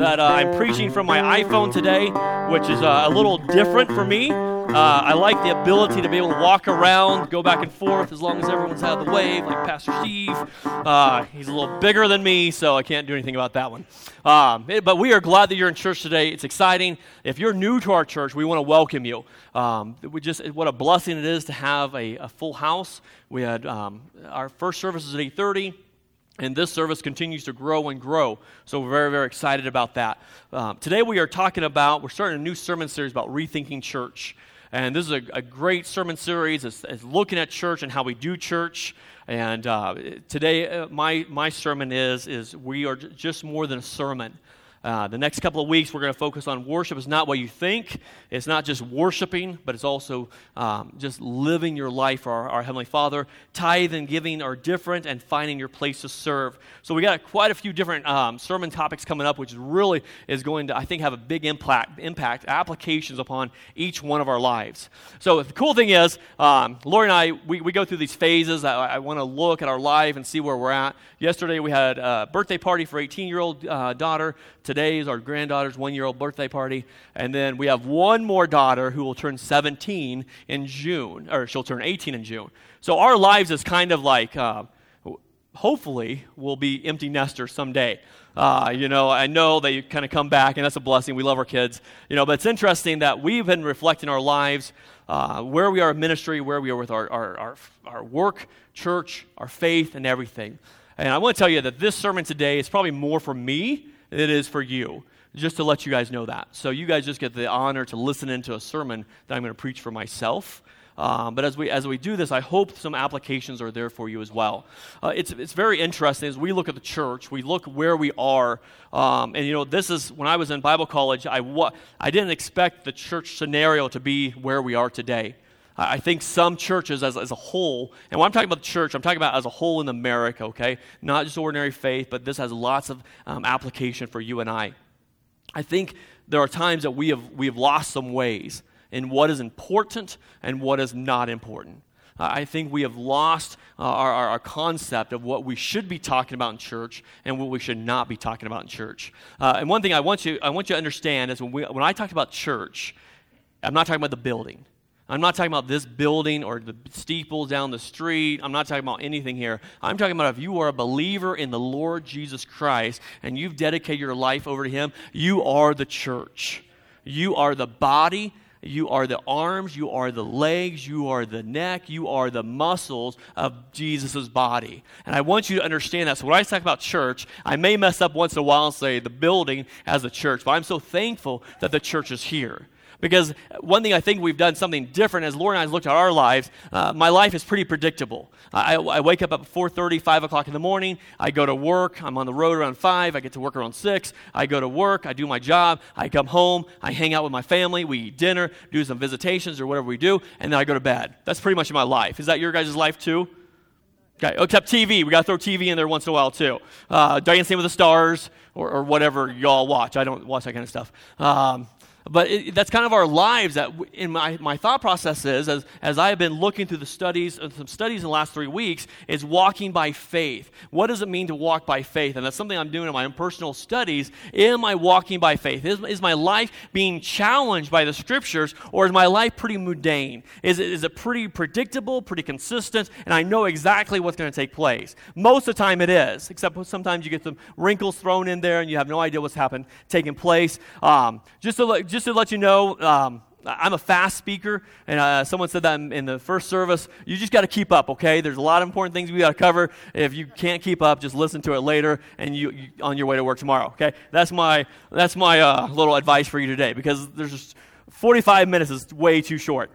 that uh, I'm preaching from my iPhone today, which is uh, a little different for me. Uh, I like the ability to be able to walk around, go back and forth as long as everyone's out of the way, like Pastor Steve. Uh, he's a little bigger than me, so I can't do anything about that one. Um, but we are glad that you're in church today. It's exciting. If you're new to our church, we want to welcome you. Um, we just what a blessing it is to have a, a full house. We had um, our first service is at 8:30. And this service continues to grow and grow. So we're very, very excited about that. Um, today we are talking about, we're starting a new sermon series about rethinking church. And this is a, a great sermon series. It's, it's looking at church and how we do church. And uh, today, uh, my, my sermon is, is we are j- just more than a sermon. Uh, the next couple of weeks, we're going to focus on worship. It's not what you think. It's not just worshiping, but it's also um, just living your life for our, our Heavenly Father. Tithe and giving are different, and finding your place to serve. So we got quite a few different um, sermon topics coming up, which really is going to, I think, have a big impact, impact applications upon each one of our lives. So the cool thing is, um, Lori and I, we, we go through these phases. I, I want to look at our life and see where we're at. Yesterday we had a birthday party for 18-year-old uh, daughter. Today is our granddaughter's one-year-old birthday party, and then we have one more daughter who will turn 17 in June, or she'll turn 18 in June. So our lives is kind of like. Uh, hopefully we'll be empty nesters someday. Uh, you know, I know you kind of come back, and that's a blessing. We love our kids. You know, but it's interesting that we've been reflecting our lives, uh, where we are in ministry, where we are with our, our, our, our work, church, our faith, and everything. And I want to tell you that this sermon today is probably more for me it is for you, just to let you guys know that. So you guys just get the honor to listen into a sermon that I'm going to preach for myself. Um, but as we, as we do this, I hope some applications are there for you as well. Uh, it's, it's very interesting as we look at the church, we look where we are. Um, and, you know, this is when I was in Bible college, I, wa- I didn't expect the church scenario to be where we are today. I think some churches as, as a whole, and when I'm talking about the church, I'm talking about as a whole in America, okay? Not just ordinary faith, but this has lots of um, application for you and I. I think there are times that we have, we have lost some ways in what is important and what is not important. I think we have lost uh, our, our, our concept of what we should be talking about in church and what we should not be talking about in church. Uh, and one thing I want you, I want you to understand is when, we, when I talk about church, I'm not talking about the building. I'm not talking about this building or the steeple down the street. I'm not talking about anything here. I'm talking about if you are a believer in the Lord Jesus Christ and you've dedicated your life over to Him, you are the church. You are the body. You are the arms. You are the legs. You are the neck. You are the muscles of Jesus' body. And I want you to understand that. So when I talk about church, I may mess up once in a while and say the building as a church, but I'm so thankful that the church is here. Because one thing I think we've done something different as Lori and I have looked at our lives, uh, my life is pretty predictable. I, I wake up at 4.30, 5 o'clock in the morning. I go to work. I'm on the road around 5. I get to work around 6. I go to work. I do my job. I come home. I hang out with my family. We eat dinner, do some visitations or whatever we do, and then I go to bed. That's pretty much my life. Is that your guys' life too? Okay, except TV. We got to throw TV in there once in a while too. Uh, Dancing with the Stars or, or whatever y'all watch. I don't watch that kind of stuff. Um, but it, that's kind of our lives that in my, my thought process is as, as i have been looking through the studies uh, some studies in the last three weeks is walking by faith. What does it mean to walk by faith? And that's something i'm doing in my own personal studies. Am i walking by faith? Is, is my life being challenged by the scriptures or is my life pretty mundane? Is it, is it pretty predictable pretty consistent and i know exactly what's going to take place? Most of the time it is except sometimes you get some wrinkles thrown in there and you have no idea what's happened taking place. Um, just to let, just to let you know, um, I'm a fast speaker, and uh, someone said that in, in, the first service. You just got to keep up, okay? There's a lot of important things we got to cover. If you can't keep up, just listen to it later, and you, you on your way to work tomorrow, okay? That's my that's my uh, little advice for you today because there's just 45 minutes is way too short.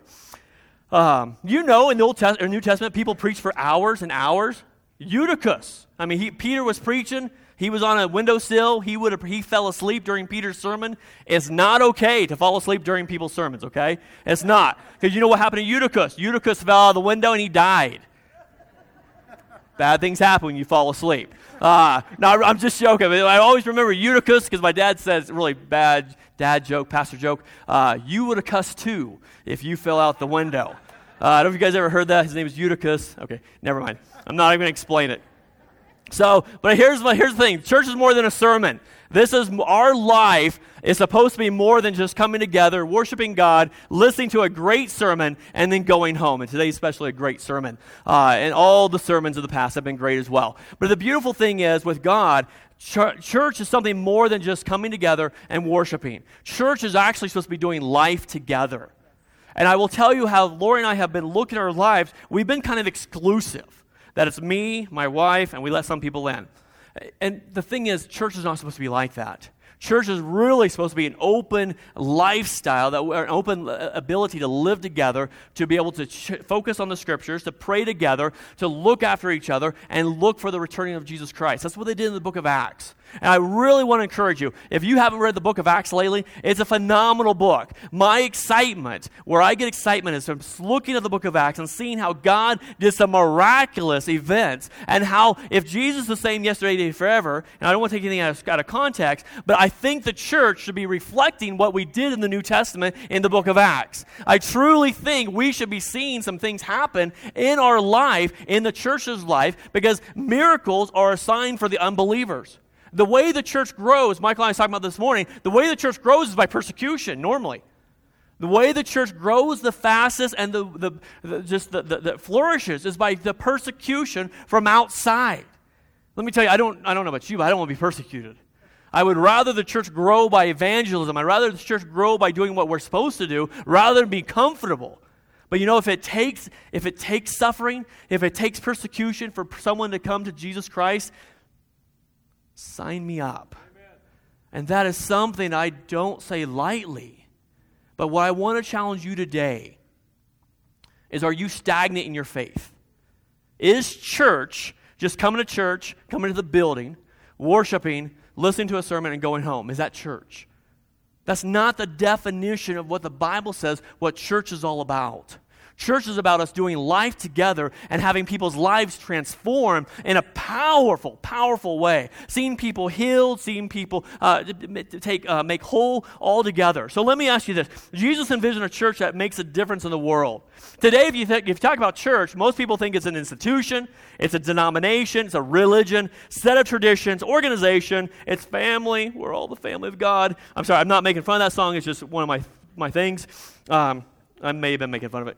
Um, you know, in the Old Test- or New Testament, people preach for hours and hours. Eutychus. I mean, he, Peter was preaching. He was on a windowsill. He would have, he fell asleep during Peter's sermon. It's not okay to fall asleep during people's sermons, okay? It's not. Because you know what happened to Eutychus? Eutychus fell out of the window and he died. Bad things happen when you fall asleep. Uh, no, I'm just joking. I always remember Eutychus because my dad says really bad dad joke, pastor joke. Uh, you would have cussed too if you fell out the window. Uh, I don't know if you guys ever heard that. His name is Eutychus. Okay, never mind. I'm not even going to explain it. So, but here's, here's the thing church is more than a sermon. This is our life is supposed to be more than just coming together, worshiping God, listening to a great sermon, and then going home. And today's especially a great sermon. Uh, and all the sermons of the past have been great as well. But the beautiful thing is, with God, church is something more than just coming together and worshiping. Church is actually supposed to be doing life together. And I will tell you how Lori and I have been looking at our lives. We've been kind of exclusive. That it's me, my wife, and we let some people in. And the thing is, church is not supposed to be like that. Church is really supposed to be an open lifestyle, that an open uh, ability to live together, to be able to ch- focus on the scriptures, to pray together, to look after each other, and look for the returning of Jesus Christ. That's what they did in the book of Acts. And I really want to encourage you, if you haven't read the book of Acts lately, it's a phenomenal book. My excitement, where I get excitement, is from looking at the book of Acts and seeing how God did some miraculous events and how if Jesus is the same yesterday, today, forever, and I don't want to take anything out of, out of context, but I think the church should be reflecting what we did in the New Testament in the book of Acts. I truly think we should be seeing some things happen in our life, in the church's life, because miracles are a sign for the unbelievers the way the church grows, Michael and I was talking about this morning, the way the church grows is by persecution, normally. The way the church grows the fastest and the, the, the just the, the, the, flourishes is by the persecution from outside. Let me tell you, I don't, I don't know about you, but I don't want to be persecuted. I would rather the church grow by evangelism. I'd rather the church grow by doing what we're supposed to do rather than be comfortable. But you know, if it takes, if it takes suffering, if it takes persecution for someone to come to Jesus Christ, Sign me up. Amen. And that is something I don't say lightly. But what I want to challenge you today is are you stagnant in your faith? Is church just coming to church, coming to the building, worshiping, listening to a sermon, and going home? Is that church? That's not the definition of what the Bible says what church is all about. Church is about us doing life together and having people's lives transformed in a powerful, powerful way. Seeing people healed, seeing people uh, take, uh, make whole all together. So let me ask you this Jesus envisioned a church that makes a difference in the world. Today, if you, if you talk about church, most people think it's an institution, it's a denomination, it's a religion, set of traditions, organization, it's family. We're all the family of God. I'm sorry, I'm not making fun of that song, it's just one of my, my things. Um, I may have been making fun of it.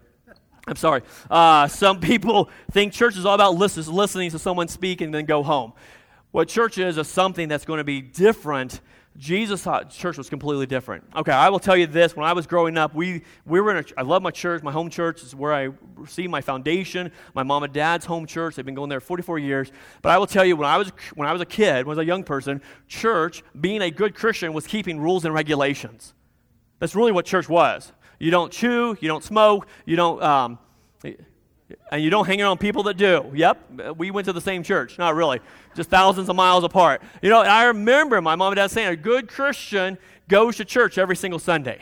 I'm sorry. Uh, some people think church is all about listen, listening to someone speak and then go home. What church is is something that's going to be different. Jesus thought church was completely different. Okay, I will tell you this. When I was growing up, we, we were in a, I love my church. My home church is where I received my foundation. My mom and dad's home church. They've been going there 44 years. But I will tell you, when I was, when I was a kid, when I was a young person, church, being a good Christian, was keeping rules and regulations. That's really what church was. You don't chew, you don't smoke, you don't, um, and you don't hang around people that do. Yep, we went to the same church. Not really, just thousands of miles apart. You know, I remember my mom and dad saying a good Christian goes to church every single Sunday.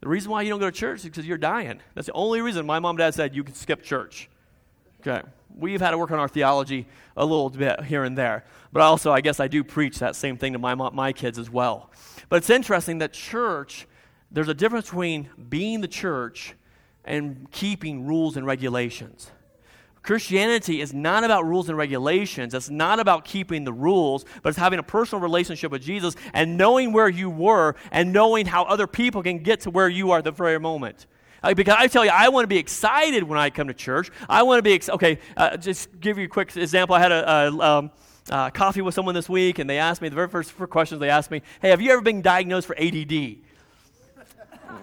The reason why you don't go to church is because you're dying. That's the only reason my mom and dad said you can skip church. Okay. We've had to work on our theology a little bit here and there. But also, I guess I do preach that same thing to my, my kids as well. But it's interesting that church there's a difference between being the church and keeping rules and regulations. Christianity is not about rules and regulations. It's not about keeping the rules, but it's having a personal relationship with Jesus and knowing where you were and knowing how other people can get to where you are at the very moment. because I tell you, I want to be excited when I come to church. I want to be ex- okay. Uh, just give you a quick example. I had a, a um, uh, coffee with someone this week, and they asked me the very first questions they asked me, "Hey, have you ever been diagnosed for ADD?"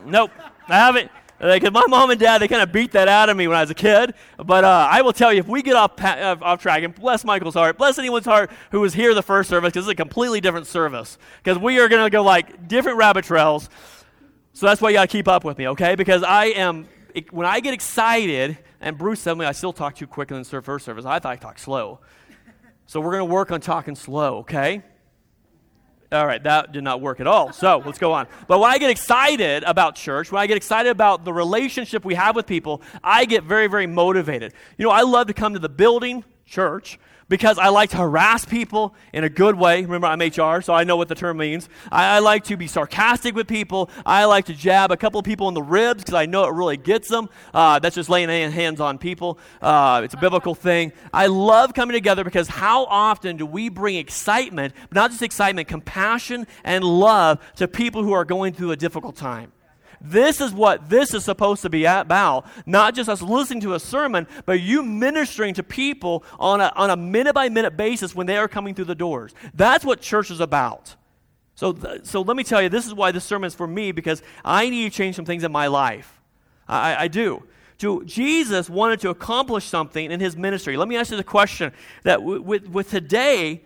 Nope, I haven't. Because my mom and dad, they kind of beat that out of me when I was a kid. But uh, I will tell you, if we get off, pa- off track, and bless Michael's heart, bless anyone's heart who was here the first service, because it's a completely different service. Because we are going to go like different rabbit trails. So that's why you got to keep up with me, okay? Because I am, when I get excited, and Bruce said me I still talk too quick in the first service. I thought I talked slow. So we're going to work on talking slow, okay? All right, that did not work at all. So let's go on. But when I get excited about church, when I get excited about the relationship we have with people, I get very, very motivated. You know, I love to come to the building, church because I like to harass people in a good way. Remember, I'm HR, so I know what the term means. I, I like to be sarcastic with people. I like to jab a couple people in the ribs because I know it really gets them. Uh, that's just laying hands on people. Uh, it's a biblical thing. I love coming together because how often do we bring excitement, not just excitement, compassion and love to people who are going through a difficult time? This is what this is supposed to be about. Not just us listening to a sermon, but you ministering to people on a, on a minute by minute basis when they are coming through the doors. That's what church is about. So, th- so let me tell you, this is why this sermon is for me because I need to change some things in my life. I, I do. To, Jesus wanted to accomplish something in his ministry. Let me ask you the question that w- with, with today,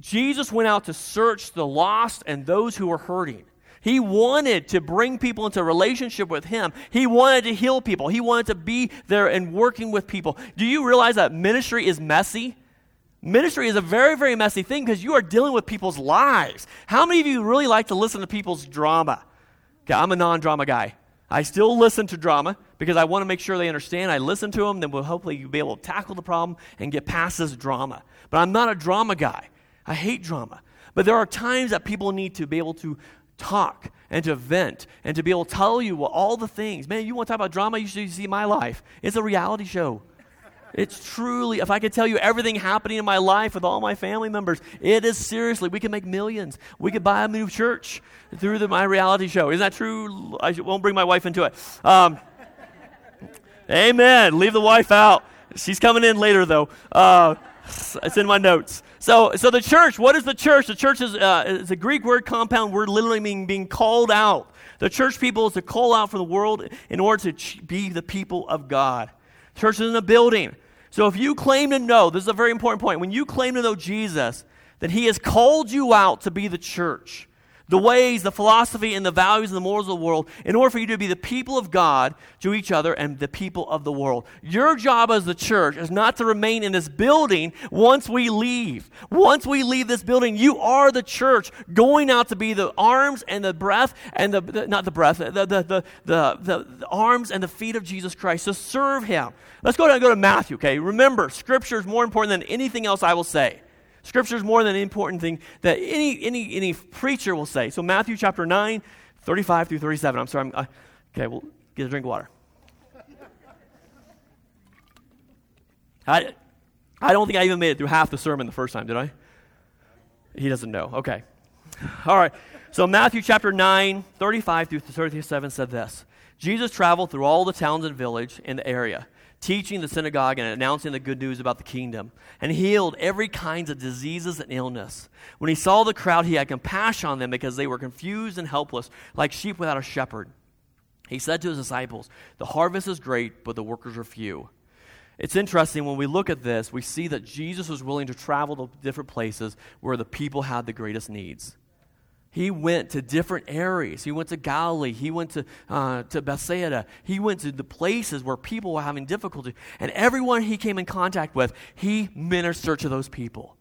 Jesus went out to search the lost and those who were hurting. He wanted to bring people into relationship with Him. He wanted to heal people. He wanted to be there and working with people. Do you realize that ministry is messy? Ministry is a very, very messy thing because you are dealing with people's lives. How many of you really like to listen to people's drama? Okay, I'm a non drama guy. I still listen to drama because I want to make sure they understand. I listen to them, then we'll hopefully you'll be able to tackle the problem and get past this drama. But I'm not a drama guy. I hate drama. But there are times that people need to be able to talk and to vent and to be able to tell you all the things. Man, you want to talk about drama? You should see my life. It's a reality show. It's truly, if I could tell you everything happening in my life with all my family members, it is seriously, we can make millions. We could buy a new church through the, my reality show. Isn't that true? I won't bring my wife into it. Um, amen. Leave the wife out. She's coming in later, though. Uh, it's in my notes. So, so the church, what is the church? The church is, uh, is a Greek word, compound word, literally meaning being called out. The church people is to call out for the world in order to be the people of God. Church is in a building. So if you claim to know, this is a very important point. When you claim to know Jesus, then he has called you out to be the church the ways, the philosophy, and the values and the morals of the world in order for you to be the people of God to each other and the people of the world. Your job as the church is not to remain in this building once we leave. Once we leave this building, you are the church going out to be the arms and the breath and the, the not the breath, the, the, the, the, the, arms and the feet of Jesus Christ to serve him. Let's go to, go to Matthew, okay? Remember, scripture is more important than anything else I will say. Scripture is more than an important thing that any, any, any preacher will say. So, Matthew chapter 9, 35 through 37. I'm sorry. I'm, uh, okay, we'll get a drink of water. I, I don't think I even made it through half the sermon the first time, did I? He doesn't know. Okay. All right. So, Matthew chapter 9, 35 through 37 said this Jesus traveled through all the towns and village in the area teaching the synagogue and announcing the good news about the kingdom, and healed every kinds of diseases and illness. When he saw the crowd, he had compassion on them because they were confused and helpless, like sheep without a shepherd. He said to his disciples, The harvest is great, but the workers are few. It's interesting when we look at this, we see that Jesus was willing to travel to different places where the people had the greatest needs. He went to different areas. He went to Galilee. He went to, uh, to Bethsaida. He went to the places where people were having difficulty. And everyone he came in contact with, he ministered to those people.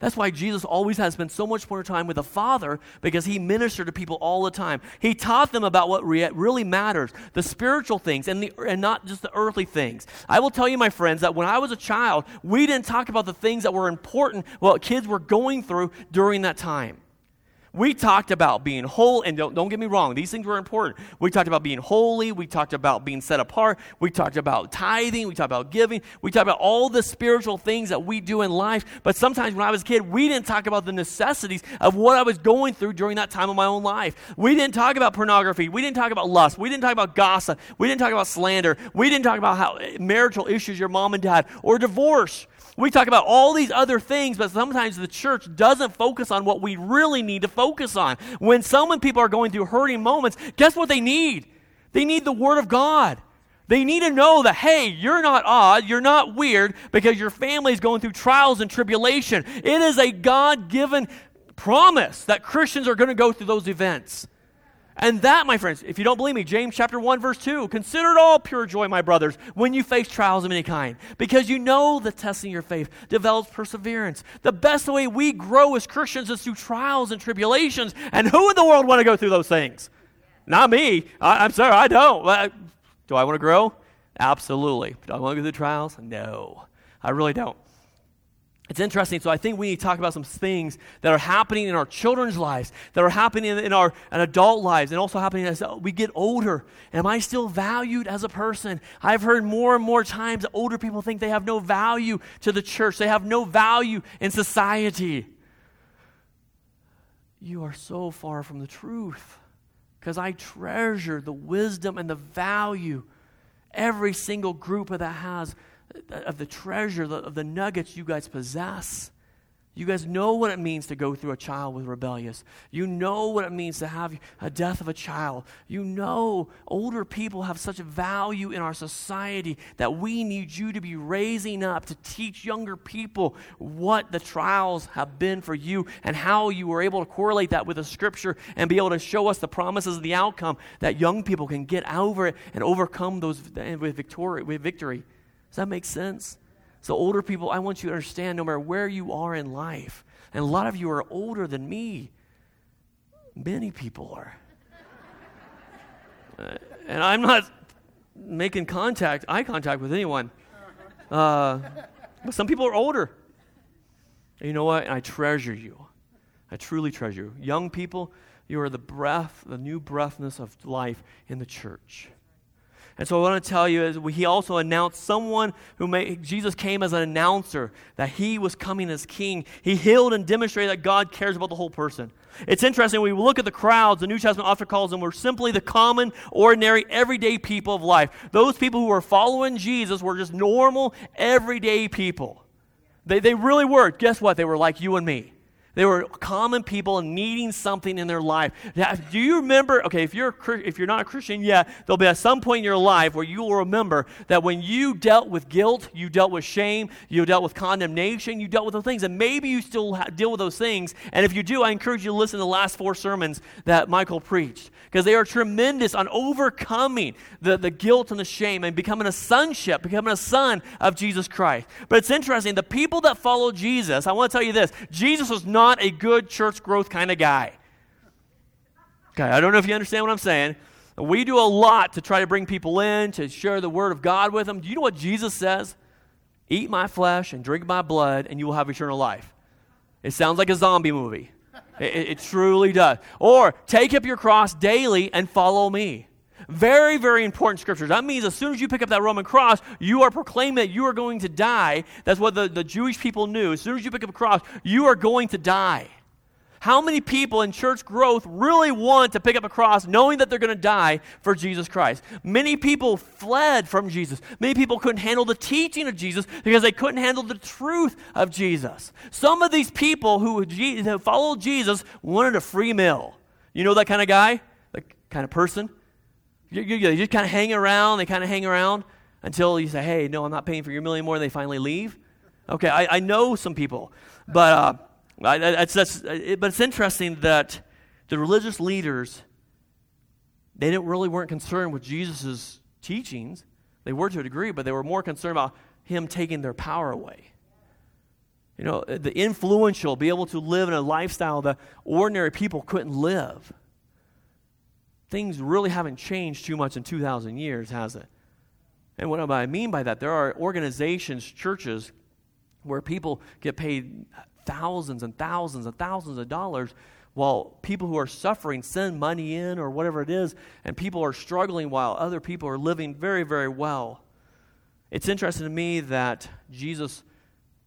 That's why Jesus always has spent so much more time with the Father because he ministered to people all the time. He taught them about what re- really matters, the spiritual things, and, the, and not just the earthly things. I will tell you, my friends, that when I was a child, we didn't talk about the things that were important, what kids were going through during that time. We talked about being whole, and don't, don't get me wrong, these things were important. We talked about being holy. We talked about being set apart. We talked about tithing. We talked about giving. We talked about all the spiritual things that we do in life. But sometimes when I was a kid, we didn't talk about the necessities of what I was going through during that time of my own life. We didn't talk about pornography. We didn't talk about lust. We didn't talk about gossip. We didn't talk about slander. We didn't talk about how eh, marital issues your mom and dad or divorce. We talk about all these other things, but sometimes the church doesn't focus on what we really need to focus on. When some people are going through hurting moments, guess what they need? They need the Word of God. They need to know that, hey, you're not odd, you're not weird because your family is going through trials and tribulation. It is a God given promise that Christians are going to go through those events. And that, my friends, if you don't believe me, James chapter 1, verse 2 consider it all pure joy, my brothers, when you face trials of any kind, because you know the testing of your faith develops perseverance. The best way we grow as Christians is through trials and tribulations. And who in the world want to go through those things? Not me. I, am sorry, I don't. Do I want to grow? Absolutely. Do I want to go through trials? No, I really don't. It's interesting. So I think we need to talk about some things that are happening in our children's lives, that are happening in our in adult lives, and also happening as we get older. Am I still valued as a person? I've heard more and more times that older people think they have no value to the church. They have no value in society. You are so far from the truth because I treasure the wisdom and the value every single group of that has of the treasure, of the nuggets you guys possess. You guys know what it means to go through a child with rebellious. You know what it means to have a death of a child. You know older people have such value in our society that we need you to be raising up to teach younger people what the trials have been for you and how you were able to correlate that with the scripture and be able to show us the promises of the outcome that young people can get over it and overcome those eh, with victory. With victory. Does that make sense? So, older people, I want you to understand no matter where you are in life, and a lot of you are older than me, many people are. Uh, and I'm not making contact, eye contact with anyone. Uh, but some people are older. And you know what? I treasure you. I truly treasure you. Young people, you are the breath, the new breathness of life in the church. And so I want to tell you is he also announced someone who made, Jesus came as an announcer that he was coming as king. He healed and demonstrated that God cares about the whole person. It's interesting when we look at the crowds, the New Testament often calls them were simply the common, ordinary, everyday people of life. Those people who were following Jesus were just normal, everyday people. They, they really were. Guess what? They were like you and me. They were common people needing something in their life. Do you remember? Okay, if you're if you're not a Christian yet, there'll be at some point in your life where you will remember that when you dealt with guilt, you dealt with shame, you dealt with condemnation, you dealt with those things, and maybe you still deal with those things. And if you do, I encourage you to listen to the last four sermons that Michael preached because they are tremendous on overcoming the, the guilt and the shame and becoming a sonship, becoming a son of Jesus Christ. But it's interesting. The people that follow Jesus, I want to tell you this: Jesus was not not a good church growth kind of guy. Okay, I don't know if you understand what I'm saying. We do a lot to try to bring people in, to share the word of God with them. Do you know what Jesus says? Eat my flesh and drink my blood, and you will have eternal life. It sounds like a zombie movie. It, it, it truly does. Or take up your cross daily and follow me. Very, very important scriptures. That means as soon as you pick up that Roman cross, you are proclaiming that you are going to die. That's what the, the Jewish people knew. As soon as you pick up a cross, you are going to die. How many people in church growth really want to pick up a cross knowing that they're going to die for Jesus Christ? Many people fled from Jesus. Many people couldn't handle the teaching of Jesus because they couldn't handle the truth of Jesus. Some of these people who, followed Jesus wanted a free meal. You know that kind of guy? That kind of person? You, you, you just kind of hang around, they kind of hang around until you say, hey, no, I'm not paying for your meal anymore, and they finally leave. Okay, I, I know some people, but, uh, I, that's, it, but it's interesting that the religious leaders, they didn't really weren't concerned with Jesus' teachings. They were to a degree, but they were more concerned about him taking their power away. You know, the influential, be able to live in a lifestyle that ordinary people couldn't live things really haven't changed too much in 2,000 years, has it? And what I mean by that, there are organizations, churches, where people get paid thousands and thousands and thousands of dollars while people who are suffering send money in or whatever it is, and people are struggling while other people are living very, very well. It's interesting to me that Jesus,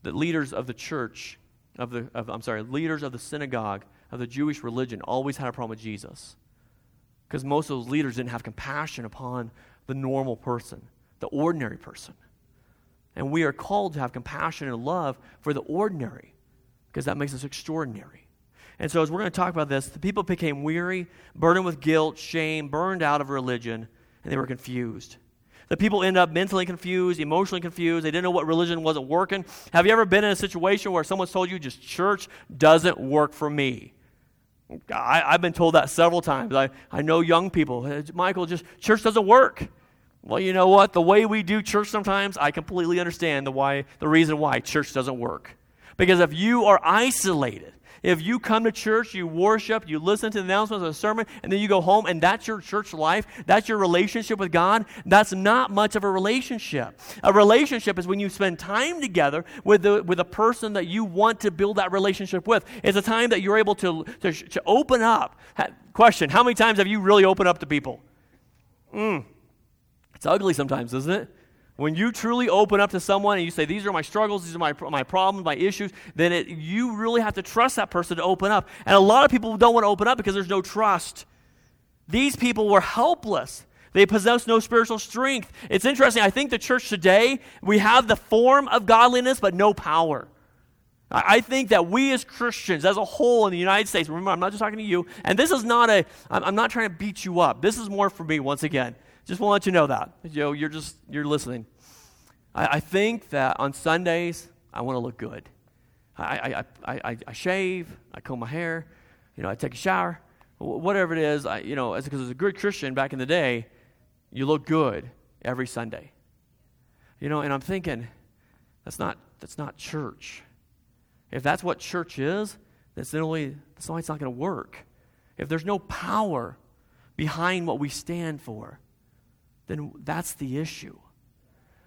the leaders of the church, of the, of, I'm sorry, leaders of the synagogue, of the Jewish religion, always had a problem with Jesus because most of those leaders didn't have compassion upon the normal person, the ordinary person. And we are called to have compassion and love for the ordinary because that makes us extraordinary. And so, as we're going to talk about this, the people became weary, burdened with guilt, shame, burned out of religion, and they were confused. The people end up mentally confused, emotionally confused. They didn't know what religion wasn't working. Have you ever been in a situation where someone's told you just church doesn't work for me? I, have been told that several times. I, I know young people, uh, Michael, just church doesn't work. Well, you know what? The way we do church sometimes, I completely understand the why the reason why church doesn't work. Because if you are isolated, If you come to church, you worship, you listen to the announcements of the sermon, and then you go home and that's your church life, that's your relationship with God, that's not much of a relationship. A relationship is when you spend time together with, the, with a person that you want to build that relationship with. It's a time that you're able to, to, to open up. Question How many times have you really opened up to people? Mm. It's ugly sometimes, isn't it? When you truly open up to someone and you say, These are my struggles, these are my, my problems, my issues, then it, you really have to trust that person to open up. And a lot of people don't want to open up because there's no trust. These people were helpless. They possess no spiritual strength. It's interesting. I think the church today, we have the form of godliness, but no power. I think that we as Christians, as a whole in the United States, remember, I'm not just talking to you, and this is not a, I'm not trying to beat you up. This is more for me, once again. Just want to let you know that. Know, you're just, you're listening. I, I think that on Sundays, I want to look good. I, I, I, I, shave, I comb my hair, you know, I take a shower, whatever it is, I, you know, because as a good Christian back in the day, you look good every Sunday. You know, and I'm thinking, that's not, that's not church. If that's what church is, that's the only, that's why it's not going to work. If there's no power behind what we stand for, then that's the issue.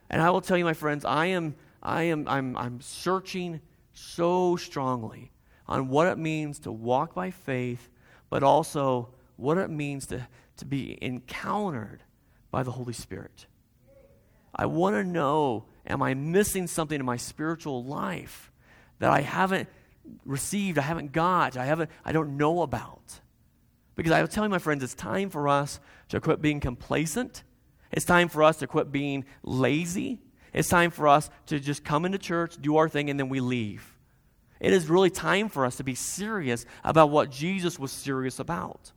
And I will tell you, my friends, I am, I am, I'm, I'm searching so strongly on what it means to walk by faith, but also what it means to, to be encountered by the Holy Spirit. I want to know am I missing something in my spiritual life that I haven't received, I haven't got, I, haven't, I don't know about? Because I will tell you, my friends, it's time for us to quit being complacent it's time for us to quit being lazy. It's time for us to just come into church, do our thing, and then we leave. It is really time for us to be serious about what Jesus was serious about.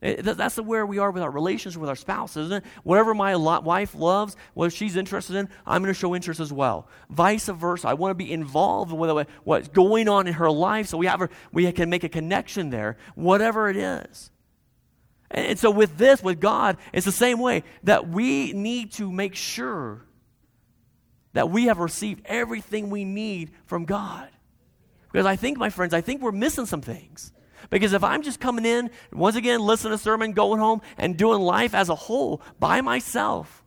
It, that's where we are with our relationship with our spouse, isn't it? Whatever my wife loves, what she's interested in, I'm going to show interest as well. Vice versa. I want to be involved with what's going on in her life so we, have her, we can make a connection there, whatever it is. And so, with this, with God, it's the same way that we need to make sure that we have received everything we need from God. Because I think, my friends, I think we're missing some things. Because if I'm just coming in, once again, listening to a sermon, going home, and doing life as a whole by myself,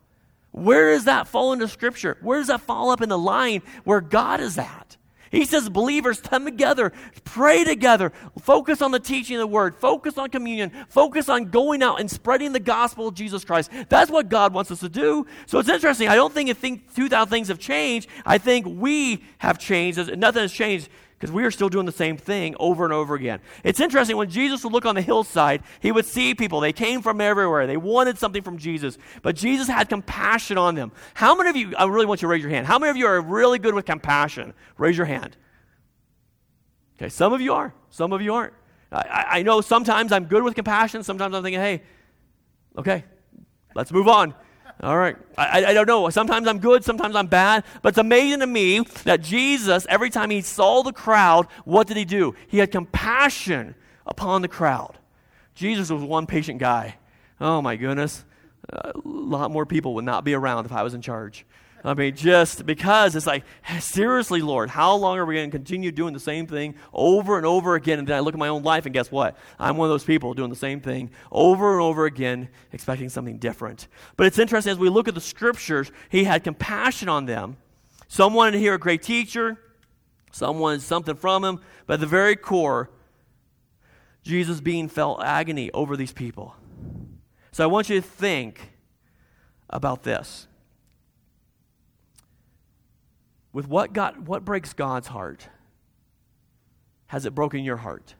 where does that fall into Scripture? Where does that fall up in the line where God is at? He says, believers, come together, pray together, focus on the teaching of the word, focus on communion, focus on going out and spreading the gospel of Jesus Christ. That's what God wants us to do. So it's interesting. I don't think, think 2,000 things have changed. I think we have changed. Nothing has changed because we are still doing the same thing over and over again. It's interesting when Jesus would look on the hillside, he would see people. They came from everywhere. They wanted something from Jesus, but Jesus had compassion on them. How many of you, I really want you to raise your hand. How many of you are really good with compassion? Raise your hand. Okay, some of you are, some of you aren't. I, I know sometimes I'm good with compassion, sometimes I'm thinking, hey, okay, let's move on. All right. I, I don't know. Sometimes I'm good, sometimes I'm bad. But it's amazing to me that Jesus, every time he saw the crowd, what did he do? He had compassion upon the crowd. Jesus was one patient guy. Oh my goodness. A lot more people would not be around if I was in charge. I mean, just because it's like, seriously, Lord, how long are we going to continue doing the same thing over and over again? And then I look at my own life, and guess what? I'm one of those people doing the same thing over and over again, expecting something different. But it's interesting as we look at the scriptures, he had compassion on them. Some wanted to hear a great teacher, some wanted something from him, but at the very core, Jesus being felt agony over these people. So I want you to think about this with what God what breaks God's heart? Has it broken your heart?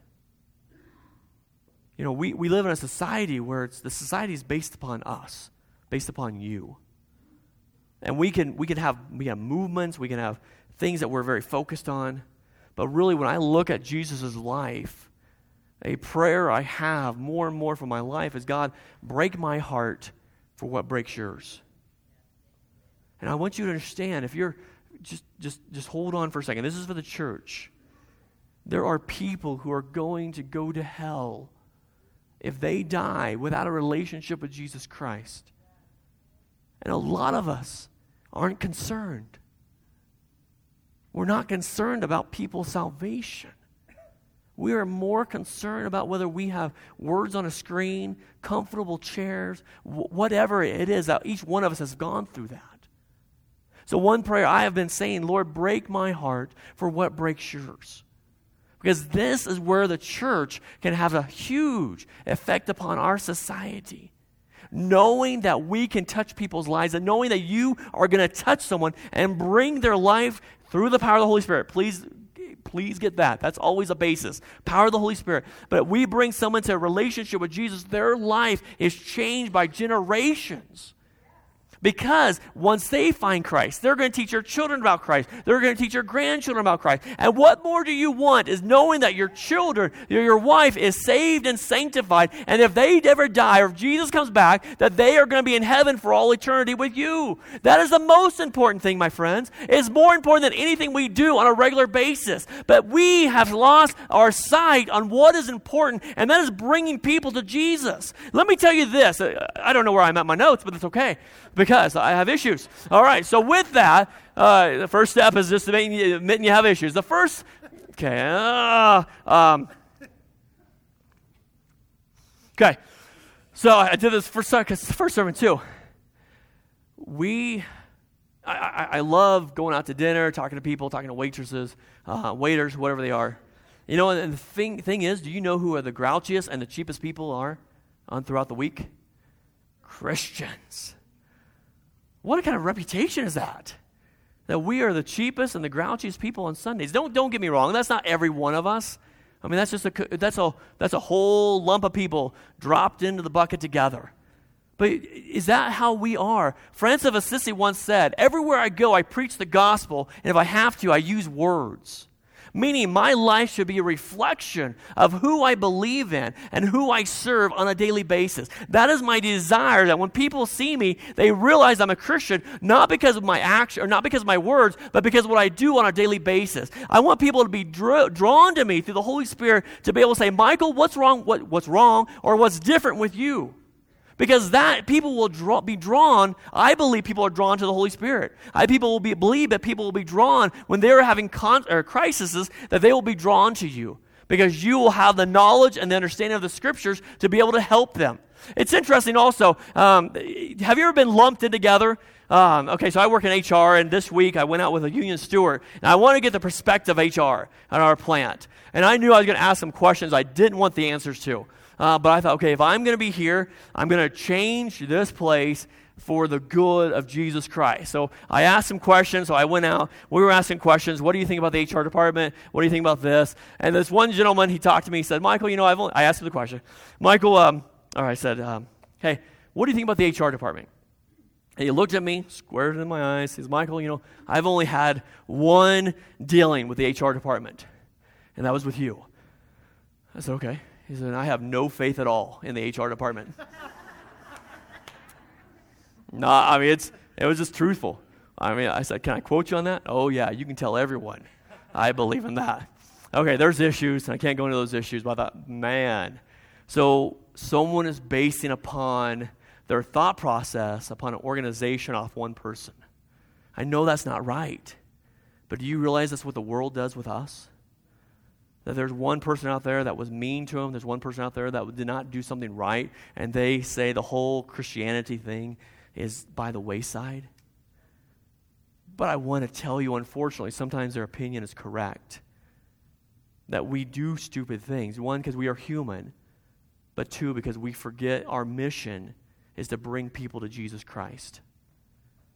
You know, we, we live in a society where it's, the society is based upon us, based upon you. And we can, we can have we have movements, we can have things that we're very focused on. But really, when I look at Jesus' life, a prayer I have more and more for my life is God, break my heart for what breaks yours. And I want you to understand if you're just, just, just hold on for a second. This is for the church. There are people who are going to go to hell if they die without a relationship with Jesus Christ. And a lot of us aren't concerned. We're not concerned about people's salvation. We are more concerned about whether we have words on a screen, comfortable chairs, whatever it is. that Each one of us has gone through that. So, one prayer I have been saying, Lord, break my heart for what breaks yours. Because this is where the church can have a huge effect upon our society. Knowing that we can touch people's lives and knowing that you are going to touch someone and bring their life through the power of the Holy Spirit. Please Please get that. That's always a basis. Power of the Holy Spirit. But if we bring someone to a relationship with Jesus, their life is changed by generations. Because once they find Christ, they're going to teach their children about Christ. They're going to teach their grandchildren about Christ. And what more do you want is knowing that your children, your wife is saved and sanctified. And if they ever die or if Jesus comes back, that they are going to be in heaven for all eternity with you. That is the most important thing, my friends. It's more important than anything we do on a regular basis. But we have lost our sight on what is important, and that is bringing people to Jesus. Let me tell you this. I don't know where I'm at my notes, but it's okay because I have issues. All right, so with that, uh, the first step is just admitting you, admitting you have issues. The first, okay, uh, um, okay, so I did this first, because it's the first sermon too. We, I, I, I, love going out to dinner, talking to people, talking to waitresses, uh, waiters, whatever they are. You know, and the thing, thing is, do you know who are the grouchiest and the cheapest people are on throughout the week? Christians. What kind of reputation is that? That we are the cheapest and the grouchiest people on Sundays. Don't, don't get me wrong, that's not every one of us. I mean, that's just a, that's, a, that's a whole lump of people dropped into the bucket together. But is that how we are? Francis of Assisi once said, Everywhere I go, I preach the gospel, and if I have to, I use words meaning my life should be a reflection of who I believe in and who I serve on a daily basis. That is my desire that when people see me, they realize I'm a Christian, not because of my action or not because of my words, but because of what I do on a daily basis. I want people to be dr- drawn to me through the Holy Spirit to be able to say, Michael, what's wrong? What, what's wrong? Or what's different with you? Because that people will draw, be drawn. I believe people are drawn to the Holy Spirit. I people will be, believe that people will be drawn when they're having con, or crises that they will be drawn to you because you will have the knowledge and the understanding of the Scriptures to be able to help them. It's interesting also. Um, have you ever been lumped in together? Um, okay, so I work in HR, and this week I went out with a union steward, and I want to get the perspective of HR on our plant. And I knew I was going to ask some questions I didn't want the answers to. Uh, but I thought, okay, if I'm going to be here, I'm going to change this place for the good of Jesus Christ. So I asked some questions. So I went out. We were asking questions. What do you think about the HR department? What do you think about this? And this one gentleman, he talked to me. He said, Michael, you know, I've only, I asked him the question. Michael, um, or I said, um, hey, what do you think about the HR department? And he looked at me, squared in my eyes. He says, Michael, you know, I've only had one dealing with the HR department, and that was with you. I said, okay. He said, I have no faith at all in the HR department. no, I mean, it's, it was just truthful. I mean, I said, Can I quote you on that? Oh, yeah, you can tell everyone. I believe in that. Okay, there's issues, and I can't go into those issues, but I thought, man. So, someone is basing upon their thought process upon an organization off one person. I know that's not right, but do you realize that's what the world does with us? That there's one person out there that was mean to him, there's one person out there that did not do something right, and they say the whole Christianity thing is by the wayside. But I want to tell you, unfortunately, sometimes their opinion is correct. That we do stupid things. One, because we are human, but two, because we forget our mission is to bring people to Jesus Christ.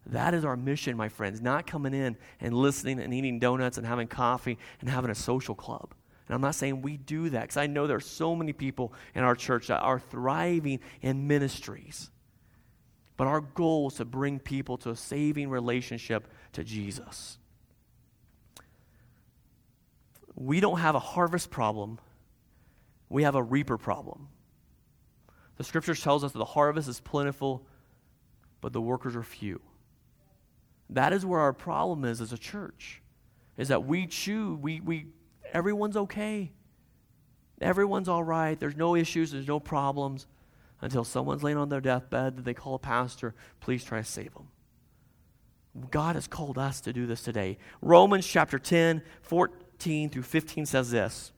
That is our mission, my friends, not coming in and listening and eating donuts and having coffee and having a social club. And I'm not saying we do that because I know there are so many people in our church that are thriving in ministries. But our goal is to bring people to a saving relationship to Jesus. We don't have a harvest problem, we have a reaper problem. The scripture tells us that the harvest is plentiful, but the workers are few. That is where our problem is as a church. Is that we choose, we, we everyone's okay. Everyone's all right. There's no issues, there's no problems until someone's laying on their deathbed that they call a pastor. Please try to save them. God has called us to do this today. Romans chapter 10, 14 through 15 says this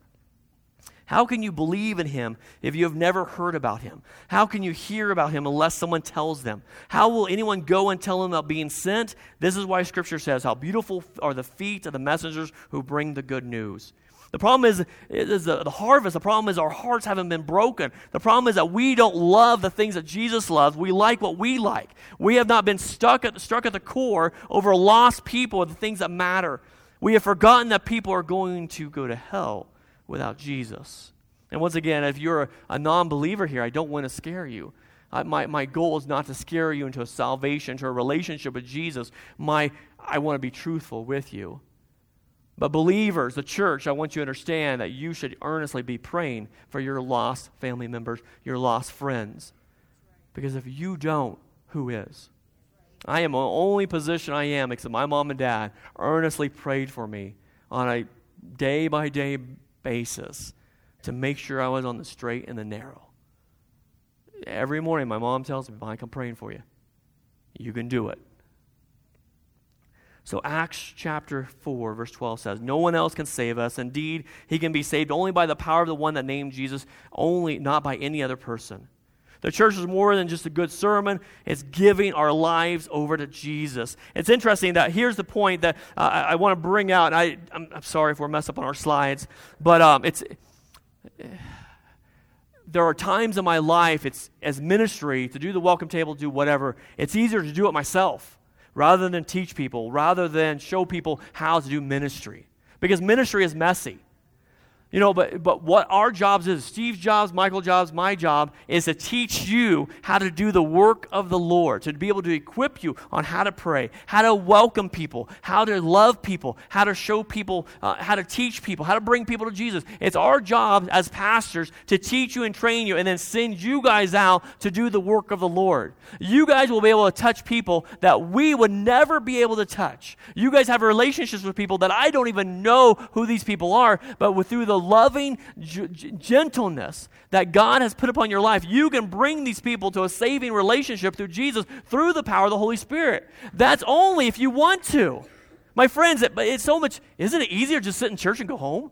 How can you believe in him if you have never heard about him? How can you hear about him unless someone tells them? How will anyone go and tell them about being sent? This is why Scripture says, How beautiful are the feet of the messengers who bring the good news. The problem is, is the, the harvest. The problem is our hearts haven't been broken. The problem is that we don't love the things that Jesus loves. We like what we like. We have not been stuck at, struck at the core over lost people and the things that matter. We have forgotten that people are going to go to hell without Jesus. And once again, if you're a, non believer here, I don't want to scare you. I, my, my goal is not to scare you into a salvation, to a relationship with Jesus. My, I want to be truthful with you. But believers, the church, I want you to understand that you should earnestly be praying for your lost family members, your lost friends. Because if you don't, who is? I am the only position I am, except my mom and dad earnestly prayed for me on a day by day basis to make sure I was on the straight and the narrow. Every morning, my mom tells me, Mike, I'm praying for you. You can do it. So, Acts chapter 4, verse 12 says, No one else can save us. Indeed, he can be saved only by the power of the one that named Jesus, only not by any other person. The church is more than just a good sermon, it's giving our lives over to Jesus. It's interesting that here's the point that uh, I, I want to bring out. I, I'm, I'm, sorry if we're messed up on our slides, but um, it's. there are times in my life, it's as ministry, to do the welcome table, do whatever, it's easier to do it myself rather than teach people, rather than show people how to do ministry. Because ministry is messy. You know, but, but what our jobs is, Steve's jobs, Michael's jobs, my job, is to teach you how to do the work of the Lord, to be able to equip you on how to pray, how to welcome people, how to love people, how to show people, uh, how to teach people, how to bring people to Jesus. It's our job as pastors to teach you and train you and then send you guys out to do the work of the Lord. You guys will be able to touch people that we would never be able to touch. You guys have relationships with people that I don't even know who these people are, but with, through the loving g- gentleness that God has put upon your life, you can bring these people to a saving relationship through Jesus through the power of the Holy Spirit. That's only if you want to. My friends, it, it's so much, isn't it easier just sit in church and go home?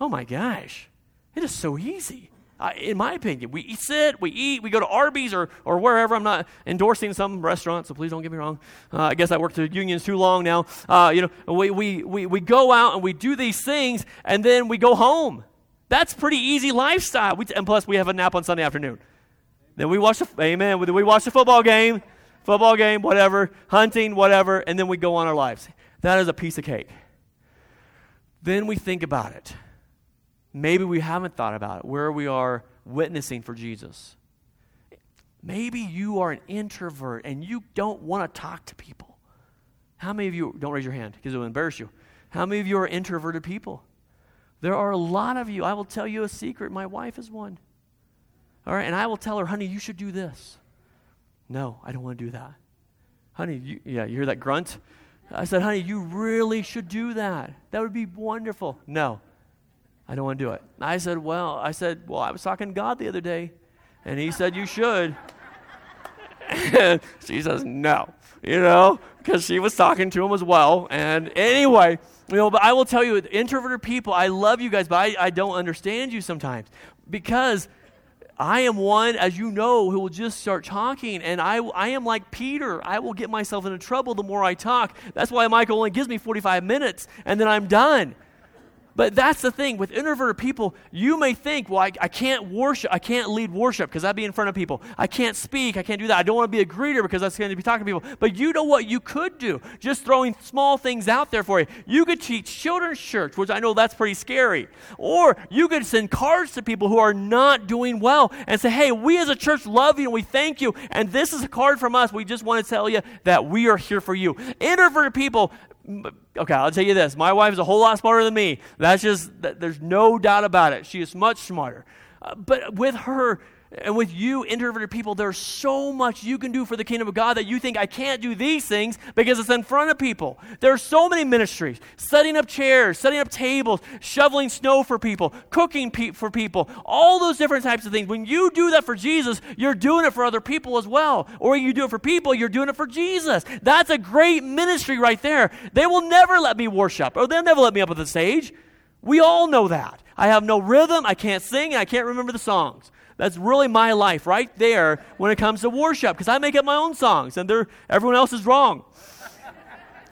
Oh my gosh. It is so easy. Uh, in my opinion, we sit, we eat, we go to Arby's or, or wherever. I'm not endorsing some restaurant, so please don't get me wrong. Uh, I guess I worked at unions too long now. Uh, you know, we, we, we, we go out and we do these things, and then we go home. That's pretty easy lifestyle. We, and plus, we have a nap on Sunday afternoon. Then we watch the, amen, we watch the football game, football game, whatever, hunting, whatever, and then we go on our lives. That is a piece of cake. Then we think about it Maybe we haven't thought about it, where we are witnessing for Jesus. Maybe you are an introvert and you don't want to talk to people. How many of you, don't raise your hand because it will embarrass you. How many of you are introverted people? There are a lot of you. I will tell you a secret. My wife is one. All right, and I will tell her, honey, you should do this. No, I don't want to do that. Honey, you, yeah, you hear that grunt? I said, honey, you really should do that. That would be wonderful. No, I don't want to do it. I said, Well, I said, Well, I was talking to God the other day, and He said, You should. and she says, No, you know, because she was talking to him as well. And anyway, you know, but I will tell you, introverted people, I love you guys, but I, I don't understand you sometimes because I am one, as you know, who will just start talking, and I, I am like Peter. I will get myself into trouble the more I talk. That's why Michael only gives me 45 minutes, and then I'm done. But that's the thing with introverted people, you may think, well, I, I can't worship, I can't lead worship because I'd be in front of people. I can't speak, I can't do that. I don't want to be a greeter because that's going to be talking to people. But you know what you could do? Just throwing small things out there for you. You could teach children's church, which I know that's pretty scary. Or you could send cards to people who are not doing well and say, hey, we as a church love you and we thank you. And this is a card from us. We just want to tell you that we are here for you. Introverted people, okay, I'll tell you this. My wife is a whole lot smarter than me. That's just, there's no doubt about it. She is much smarter. Uh, but with her, and with you, introverted people, there's so much you can do for the kingdom of God that you think I can't do these things because it's in front of people. There are so many ministries setting up chairs, setting up tables, shoveling snow for people, cooking pe- for people, all those different types of things. When you do that for Jesus, you're doing it for other people as well. Or you do it for people, you're doing it for Jesus. That's a great ministry right there. They will never let me worship, or they'll never let me up on the stage. We all know that. I have no rhythm, I can't sing, and I can't remember the songs. That's really my life right there when it comes to worship because I make up my own songs and they're, everyone else is wrong.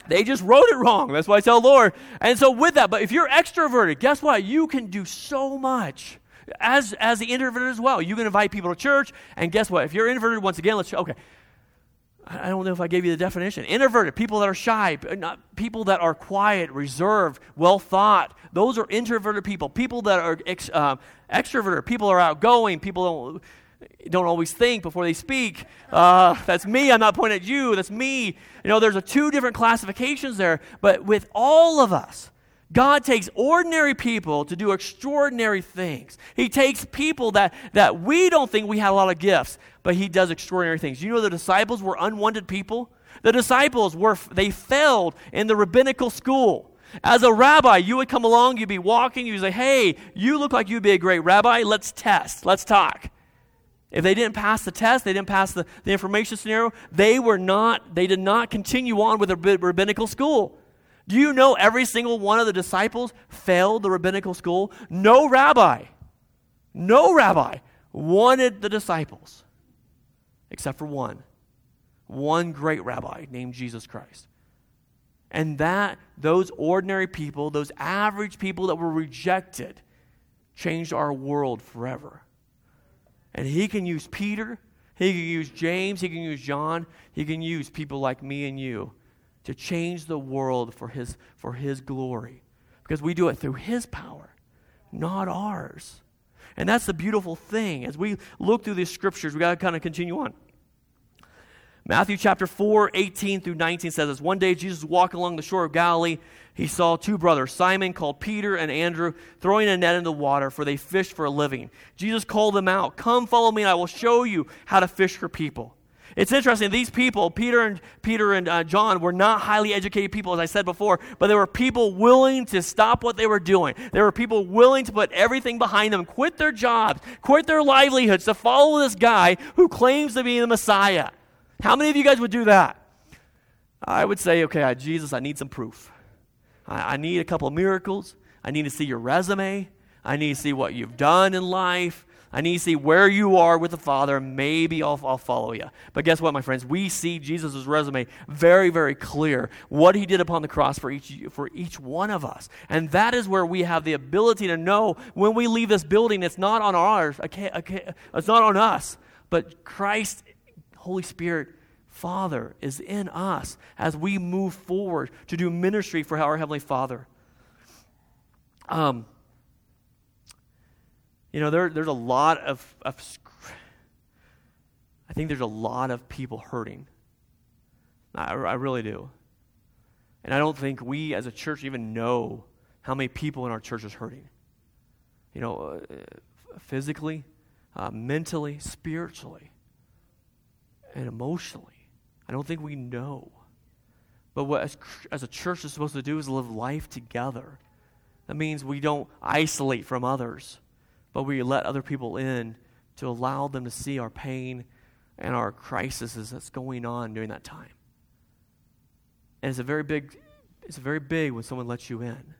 They just wrote it wrong. That's why I tell Lord. And so with that, but if you're extroverted, guess what? You can do so much. As as the introverted as well. You can invite people to church, and guess what? If you're introverted, once again, let's okay. I don't know if I gave you the definition. Introverted, people that are shy, not people that are quiet, reserved, well thought. Those are introverted people. People that are ex, uh, extroverted, people are outgoing. People don't don't always think before they speak. Uh, that's me. I'm not pointing at you. That's me. You know, there's a two different classifications there. But with all of us, God takes ordinary people to do extraordinary things. He takes people that, that we don't think we have a lot of gifts, but He does extraordinary things. You know, the disciples were unwanted people. The disciples were, they failed in the rabbinical school. As a rabbi, you would come along, you'd be walking, you'd say, Hey, you look like you'd be a great rabbi. Let's test, let's talk. If they didn't pass the test, they didn't pass the, the information scenario, they were not, they did not continue on with the rabbinical school. Do you know every single one of the disciples failed the rabbinical school? No rabbi, no rabbi wanted the disciples except for one. One great rabbi named Jesus Christ. And that, those ordinary people, those average people that were rejected, changed our world forever. And he can use Peter, he can use James, he can use John, he can use people like me and you to change the world for his, for his glory. Because we do it through his power, not ours. And that's the beautiful thing. As we look through these scriptures, we got to kind of continue on. Matthew chapter 4, 18 through 19 says this One day Jesus walked along the shore of Galilee. He saw two brothers, Simon called Peter and Andrew, throwing a net in the water, for they fished for a living. Jesus called them out, Come follow me, and I will show you how to fish for people. It's interesting. These people, Peter and Peter and uh, John, were not highly educated people, as I said before, but they were people willing to stop what they were doing. They were people willing to put everything behind them, quit their jobs, quit their livelihoods to follow this guy who claims to be the Messiah. How many of you guys would do that? I would say, okay, Jesus, I need some proof. I, I need a couple miracles. I need to see your resume. I need to see what you've done in life. I need to see where you are with the Father. Maybe I'll, I'll follow you. But guess what, my friends? We see Jesus' resume very, very clear. What he did upon the cross for each, for each one of us. And that is where we have the ability to know when we leave this building, it's not on ours, it's not on us, but Christ, Holy Spirit, Father is in us as we move forward to do ministry for our Heavenly Father. Um, you know, there, there's a lot of, of, I think there's a lot of people hurting. I, I really do. And I don't think we as a church even know how many people in our church is hurting. You know, uh, physically, uh, mentally, spiritually, and emotionally. I don't think we know. But what as, as a church is supposed to do is live life together. That means we don't isolate from others but we let other people in to allow them to see our pain and our crises that's going on during that time. And it's a very big, it's very big when someone lets you in.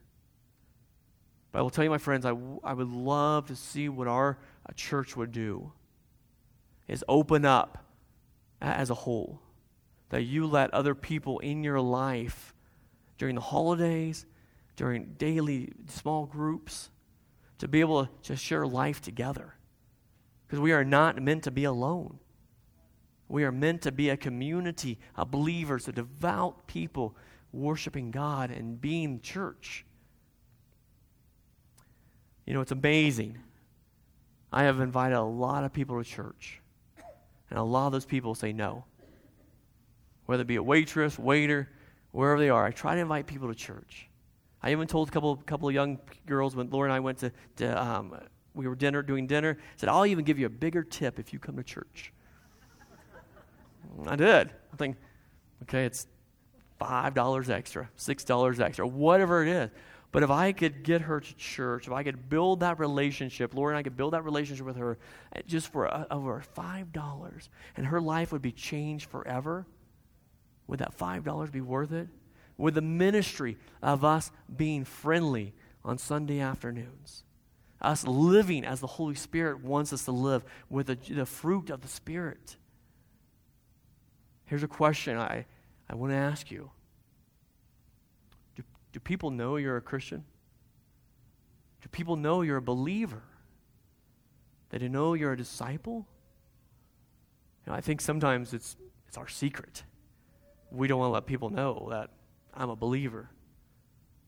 But I will tell you, my friends, I, w- I would love to see what our church would do is open up as a whole. That you let other people in your life during the holidays, during daily small groups, to be able to just share life together. Because we are not meant to be alone. We are meant to be a community of believers, a devout people worshiping God and being church. You know, it's amazing. I have invited a lot of people to church, and a lot of those people say no. Whether it be a waitress, waiter, wherever they are, I try to invite people to church. I even told a couple, couple of young girls when Lori and I went to, to um, we were dinner doing dinner, said, I'll even give you a bigger tip if you come to church. I did. I think, okay, it's $5 extra, $6 extra, whatever it is. But if I could get her to church, if I could build that relationship, Lori and I could build that relationship with her eh, just for uh, over $5, and her life would be changed forever, would that $5 be worth it? with the ministry of us being friendly, on Sunday afternoons. Us living as the Holy Spirit wants us to live with the, the fruit of the Spirit. Here's a question I, I want to ask you do, people know you're a Christian? Do people know you're a believer? That they know you're a disciple? You know, I think sometimes it's, it's our secret. We don't want to let people know that I'm a believer.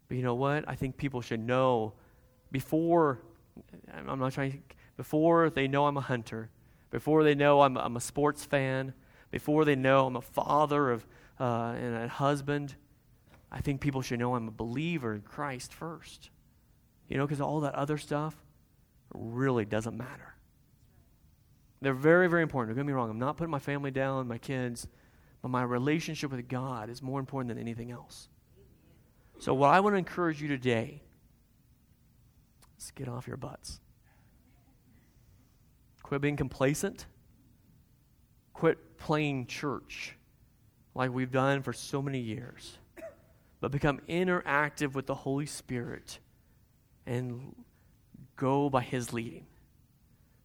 But you know what? I think people should know before, I'm not trying, before they know I'm a hunter, before they know I'm, I'm a sports fan, before they know I'm a father of, uh, and a husband, I think people should know I'm a believer in Christ first. You know, because all that other stuff really doesn't matter. They're very, very important. Don't get me wrong. I'm not putting my family down, my kids, but my relationship with God is more important than anything else. So, what I want to encourage you today is get off your butts. Quit being complacent. Quit playing church like we've done for so many years. But become interactive with the Holy Spirit and go by His leading.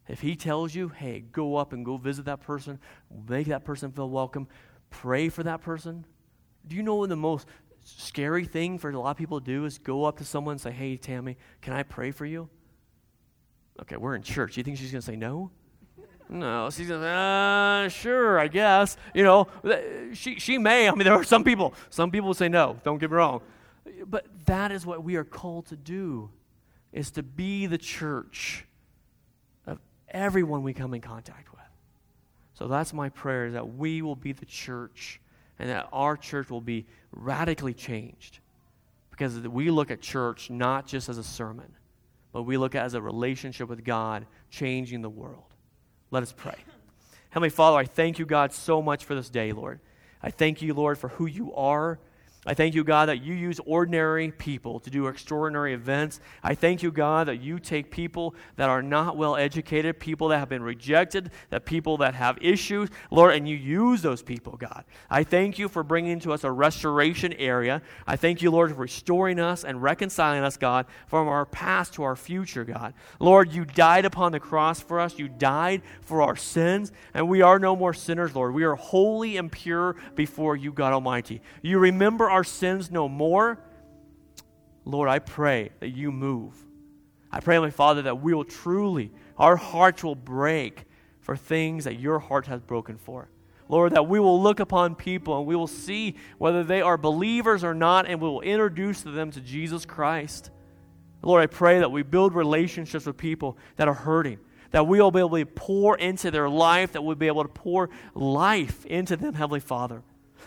If He tells you, hey, go up and go visit that person, make that person feel welcome, pray for that person. Do you know the most scary thing for a lot of people to do is go up to someone and say, Hey, Tammy, can I pray for you? Okay, we're in church. You think she's going to say no? No, she's uh, sure, I guess. You know, she, she may. I mean, there are some people. Some people say no. Don't get me wrong. But that is what we are called to do, is to be the church of everyone we come in contact with. So that's my prayer, is that we will be the church and that our church will be radically changed. Because we look at church not just as a sermon, but we look at as a relationship with God changing the world. Let us pray. Heavenly Father, I thank you, God, so much for this day, Lord. I thank you, Lord, for who you are I thank you, God, that you use ordinary people to do extraordinary events. I thank you, God, that you take people that are not well educated, people that have been rejected, that people that have issues, Lord, and you use those people, God. I thank you for bringing to us a restoration area. I thank you, Lord, for restoring us and reconciling us, God, from our past to our future, God. Lord, you died upon the cross for us. You died for our sins, and we are no more sinners, Lord. We are holy and pure before you, God Almighty. You remember our sins no more, Lord, I pray that you move. I pray, my Father, that we will truly, our hearts will break for things that your heart has broken for. Lord, that we will look upon people and we will see whether they are believers or not, and we will introduce them to Jesus Christ. Lord, I pray that we build relationships with people that are hurting, that we will be able to pour into their life, that we'll be able to pour life into them, Heavenly Father.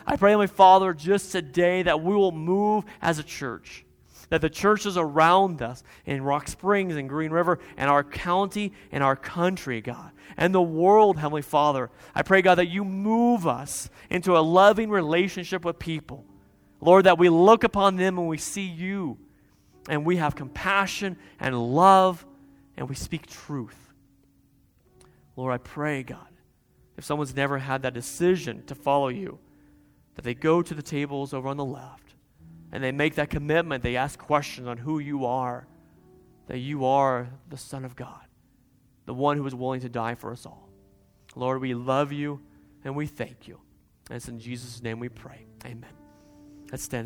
I pray, my Father, just today that we will move as a church. That the churches around us in Rock Springs and Green River and our county and our country, God, and the world, Heavenly Father, I pray, God, that you move us into a loving relationship with people. Lord, that we look upon them and we see you, and we have compassion and love, and we speak truth. Lord, I pray, God, if someone's never had that decision to follow you, that they go to the tables over on the left and they make that commitment. They ask questions on who you are, that you are the Son of God, the one who is willing to die for us all. Lord, we love you and we thank you. And it's in Jesus' name we pray. Amen. Let's stand.